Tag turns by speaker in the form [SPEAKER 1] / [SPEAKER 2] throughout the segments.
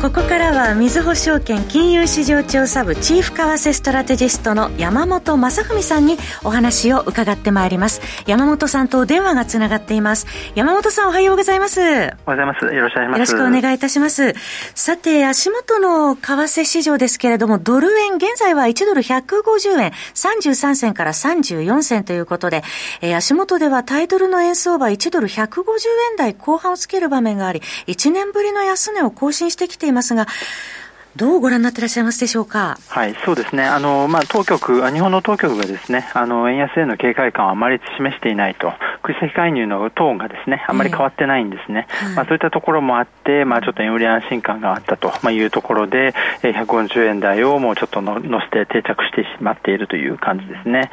[SPEAKER 1] ここからはみずほ証券金融市場調査部チーフ為替ストラテジストの山本雅文さんにお話を伺ってまいります。山本さんと電話がつながっています。山本さんおはようございます。おはよう
[SPEAKER 2] ございます。よろしくお願いします。よ
[SPEAKER 1] ろしくお願いいたします。さて足元の為替市場ですけれどもドル円現在は1ドル150円33銭から34銭ということで、えー、足元ではタイトルの円相場1ドル150円台後半をつける場面があり1年ぶりの安値を更新してきていますが、どうご覧になっていらっしゃいますでしょうか？
[SPEAKER 2] はい、そうですね。あの、まあ、当局、日本の当局がですね、あの、円安への警戒感をあまり示していないと、空席介入のトーンがですね、あまり変わってないんですね。えー、まあ、そういったところもあって、まあ、ちょっとより安心感があったというところで、150円台をもうちょっとの乗せて定着してしまっているという感じですね。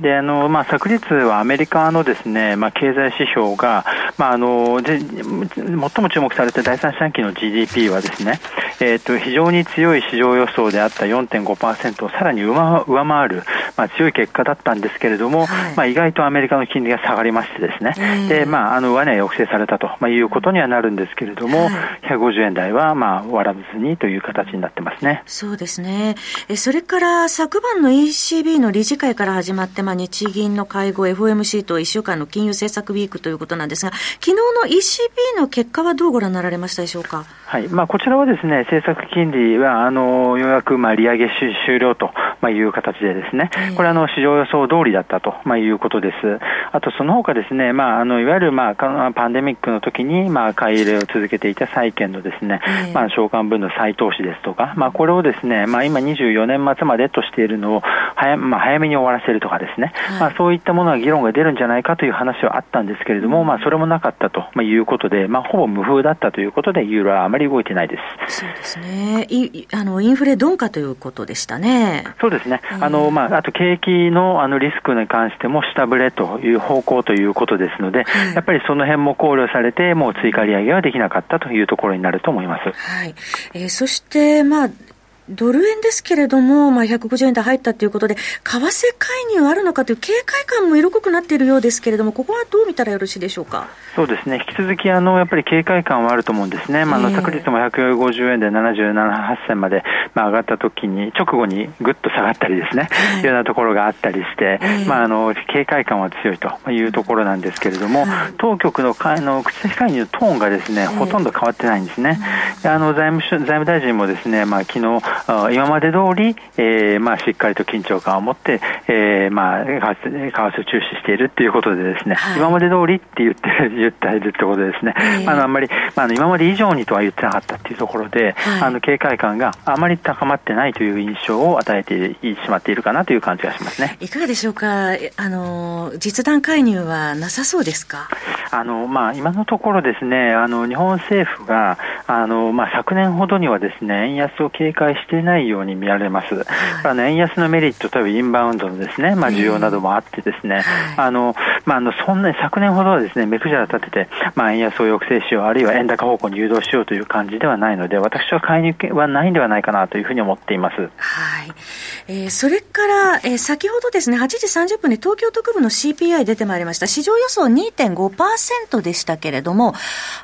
[SPEAKER 2] で、あの、まあ、昨日はアメリカのですね、まあ、経済指標が、まあ、あの、で、最も注目された第三四半期の GDP はですね、えっ、ー、と、非常に強い市場予想であった4.5%をさらに上回る、まあ、強い結果だったんですけれども、はい、まあ、意外とアメリカの金利が下がりましてですね、で、まあ、あの、上値は抑制されたと、まあ、いうことにはなるんですけれども、はい、150円台は、まあ、割らずにという形になってますね。
[SPEAKER 1] そうですね。え、それから昨晩の ECB の理事会から始まって、まあ、日銀の会合、FOMC と1週間の金融政策ウィークということなんですが、昨日の ECB の結果はどうご覧になられましたでしょうか？
[SPEAKER 2] はい。まあ、こちらはですね、政策金利は、あの、ようやく、まあ、利上げ終了と、まあ、いう形でですね、これは、あの、市場予想通りだったと、まあ、いうことです。あと、その他ですね、まあ、あの、いわゆる、まあ、パンデミックの時に、まあ、買い入れを続けていた債券のですね、まあ、償還分の再投資ですとか、まあ、これをですね、まあ、今24年末までとしているのを早、まあ、早めに終わらせるとかですね、まあ、そういったものは議論が出るんじゃないかという話はあったんですけれども、まあ、それもなかったということで、まあ、ほぼ無風だったということで、ユーロはあまり動いてないです。
[SPEAKER 1] そうですね。いあのインフレ鈍化ということでしたね。
[SPEAKER 2] そうですね。あのまああと景気のあのリスクに関しても下振れという方向ということですので、はい、やっぱりその辺も考慮されてもう追加利上げはできなかったというところになると思います。
[SPEAKER 1] はい。えー、そしてまあドル円ですけれども、まあ、150円で入ったということで、為替介入あるのかという警戒感も色濃くなっているようですけれども、ここはどう見たらよろしいでしょうか？
[SPEAKER 2] そうですね、引き続きあのやっぱり警戒感はあると思うんですね、まあ、あの昨日も150円で77、8銭まで、まあ、上がったときに、直後にぐっと下がったりですね、い、うようなところがあったりして、まあ、あの警戒感は強いというところなんですけれども、当局のあの口先介入のトーンがですね、ほとんど変わってないんですね。あの財務財務大臣もですね、まあ、昨日今まで通り、えー、まあ、しっかりと緊張感を持って、えー、まあ、為替を注視しているということでですね、はい、今まで通りって言って、言っているってことですね。えー、あの、あんまり、まあ、今まで以上にとは言ってなかったっていうところで、はい、あの、警戒感があまり高まってないという印象を与えてしまっているかなという感じがしますね。
[SPEAKER 1] いかがでしょうか？あの、実弾介入はなさそうですか？
[SPEAKER 2] あの、まあ、今のところですね、あの、日本政府が、あの、まあ、昨年ほどにはですね、円安を警戒していないように見られます。はい、あの円安のメリット、例えばインバウンドのですね、まあ、需要などもあってですね、あの、まあ、あの、そんなに昨年ほどはですね、目くじら立てて、まあ、円安を抑制しよう、あるいは円高方向に誘導しようという感じではないので、私は介入はないんではないかなというふうに思っています。はい。
[SPEAKER 1] えー、それから、えー、先ほどですね、8時30分に東京都区部の CPI 出てまいりました。市場予想2.5%でしたけれども、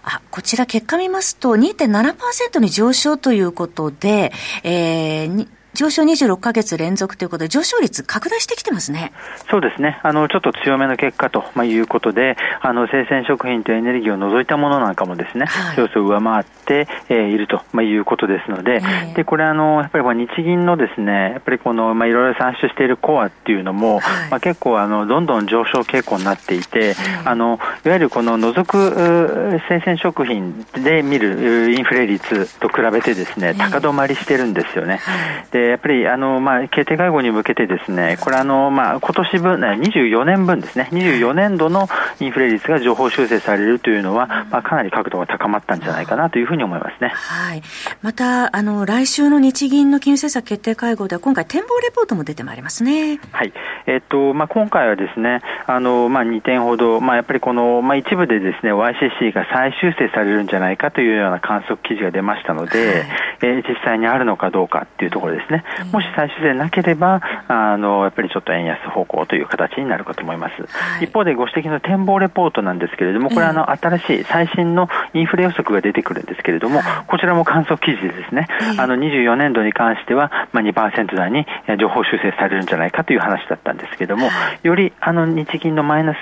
[SPEAKER 1] あ、こちら結果見ますと2.7%に上昇ということで、えー、えー、上昇26か月連続ということで、上昇率拡大してきてますね。
[SPEAKER 2] そうですね。あの、ちょっと強めの結果と、まあ、いうことで、あの、生鮮食品とエネルギーを除いたものなんかもですね、はい、予想を上回って、えー、いると、まあ、いうことですので、えー、で、これあの、やっぱりまあ日銀のですね、やっぱりこの、まあ、いろいろ算出しているコアっていうのも、はい、まあ、結構あの、どんどん上昇傾向になっていて、あの、いわゆるこの除く生鮮食品で見るインフレ率と比べてですね、高止まりしてるんですよね。でやっぱりあの、まあ、決定会合に向けてですね、これあの、まあ、今年分、24年分ですね、24年度のインフレ率が情報修正されるというのは、まあ、かなり角度が高まったんじゃないかなというふうに思いますね。
[SPEAKER 1] はい。また、あの、来週の日銀の金融政策決定会合では、今回展望レポートも出てまいりますね。
[SPEAKER 2] はい。えっと、まあ、今回はですね、あの、まあ、2点ほど、まあ、やっぱりこの、まあ、一部でですね、YCC が再修正されるんじゃないかというような観測記事が出ましたので、はい、えー、実際にあるのかどうかっていうところですね、もし最終税なければ、あの、やっぱりちょっと円安方向という形になるかと思います。はい、一方でご指摘の展望レポートなんですけれども、これはあの、新しい最新のインフレ予測が出てくるんですけれども、こちらも観測記事でですね、あの、24年度に関しては、まあ、2%台に情報修正されるんじゃないかという話だったんですけれども、よりあの、日銀のマイナス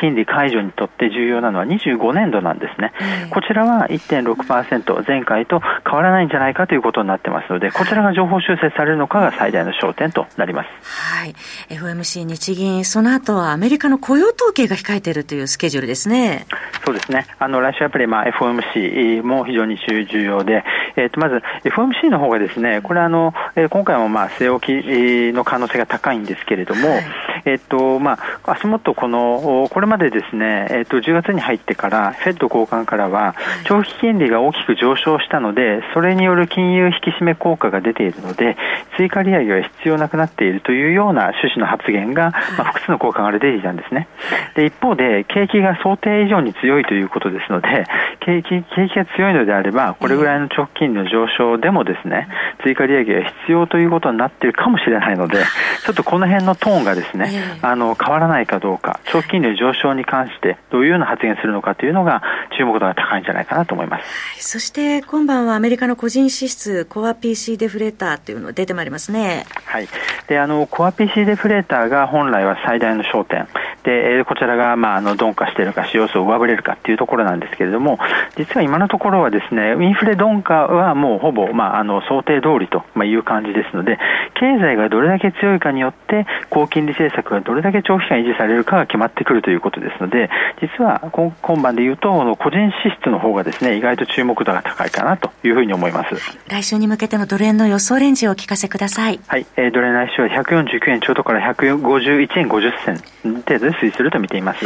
[SPEAKER 2] 金利解除にとって重要なのは25年度なんですね。こちらは1.6%、前回と変わらないんじゃないかということになってますので、こちらが情報修正されるのかが最大の焦点となります。
[SPEAKER 1] はい。FOMC 日銀、その後はアメリカの雇用統計が控えているというスケジュールですね。
[SPEAKER 2] そうですね。あの、来週やっぱりまあ FOMC も非常に重要で、えっ、ー、と、まず FOMC の方がですね、これあの、えー、今回もまあ据え置きの可能性が高いんですけれども、はい、えっ、と、まあ、足元この、これまでですね、えっ、と、10月に入ってから、フェッド交換からは、長期金利が大きく上昇したので、それによる金融引き締め効果が出ているので、追加利上げは必要なくなっているというような趣旨の発言が、まあ、複数の交換から出ていたんですね。で、一方で、景気が想定以上に強いということですので、景気景気が強いのであれば、これぐらいの直近の上昇でもですね、追加利上げが必要ということになっているかもしれないので、ちょっとこの辺のトーンがですね、あの変わらないかどうか、長期金利上昇に関してどういうような発言するのかというのが注目度が高いんじゃないかなと思います。
[SPEAKER 1] そして今晩はアメリカの個人支出コア PC デフレーターというの出てまいりますね。
[SPEAKER 2] はい。で、あのコア PC デフレーターが本来は最大の焦点。で、こちらが、まあ、あの、鈍化しているか、使用数を上振れるかっていうところなんですけれども、実は今のところはですね、インフレ鈍化はもうほぼ、まあ、あの、想定通りという感じですので、経済がどれだけ強いかによって、高金利政策がどれだけ長期間維持されるかが決まってくるということですので、実は今晩で言うと、個人支出の方がですね、意外と注目度が高いかなというふうに思います。
[SPEAKER 1] 来週に向けてのドル円の予想レンジをお聞かせください。
[SPEAKER 2] はい、えー、ドル円来週は149円ちょうどから151円50銭で推移すると見ています。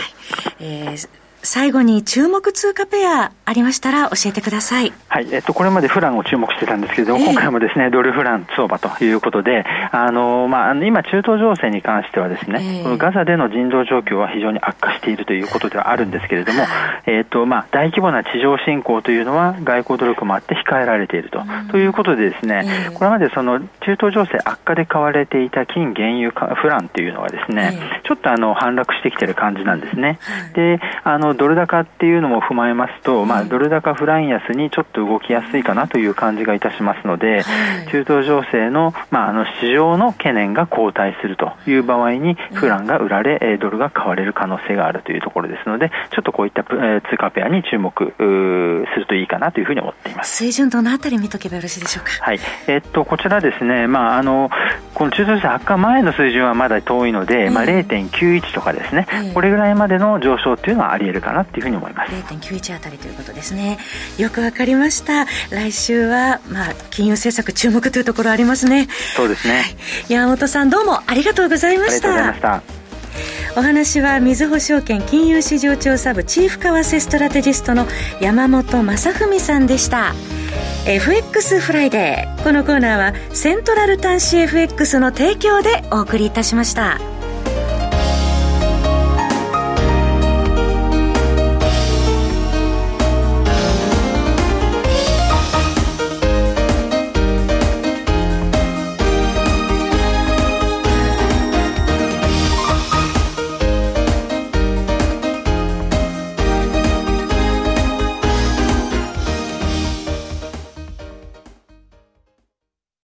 [SPEAKER 1] えー最後に注目通貨ペアありましたら教えてください。
[SPEAKER 2] はい、えっと、これまでフランを注目してたんですけれども、え。ー、今回もですね、ドルフラン相場ということで、あの、まあ、今、中東情勢に関してはですね、ガザでの人道状況は非常に悪化しているということではあるんですけれども、えっと、まあ、大規模な地上侵攻というのは外交努力もあって控えられていると。うん、ということでですね、えー、これまでその中東情勢悪化で買われていた金原油フランというのはですね、ちょっとあの、反落してきてる感じなんですね。で、あの、ドル高っていうのも踏まえますと、まあ、ドル高フラン安にちょっと動きやすいかなという感じがいたしますので、中東情勢の,、まあ、あの市場の懸念が後退するという場合に、フランが売られ、ドルが買われる可能性があるというところですので、ちょっとこういった通貨ペアに注目するといいかなというふうに思っています。
[SPEAKER 1] 水準どのあたり見とけばよろしいでしょうか？
[SPEAKER 2] はい。えっと、こちらですね、まあ、あの、この中東情勢悪化前の水準はまだ遠いので、まあ、0.91とかですね、これぐらいまでの上昇っていうのはあり得るかなっていうふうに思います。
[SPEAKER 1] 0.91あたりということですね。よくわかりました。来週はまあ金融政策注目というところありますね。
[SPEAKER 2] そうですね、はい、
[SPEAKER 1] 山本さんどうもありがとうございました。ありがとうございました。お話はみずほ証券金融市場調査部チーフ為替ストラテジストの山本正文さんでした。FX フライデー。このコーナーはセントラル端子 FX の提供でお送りいたしました。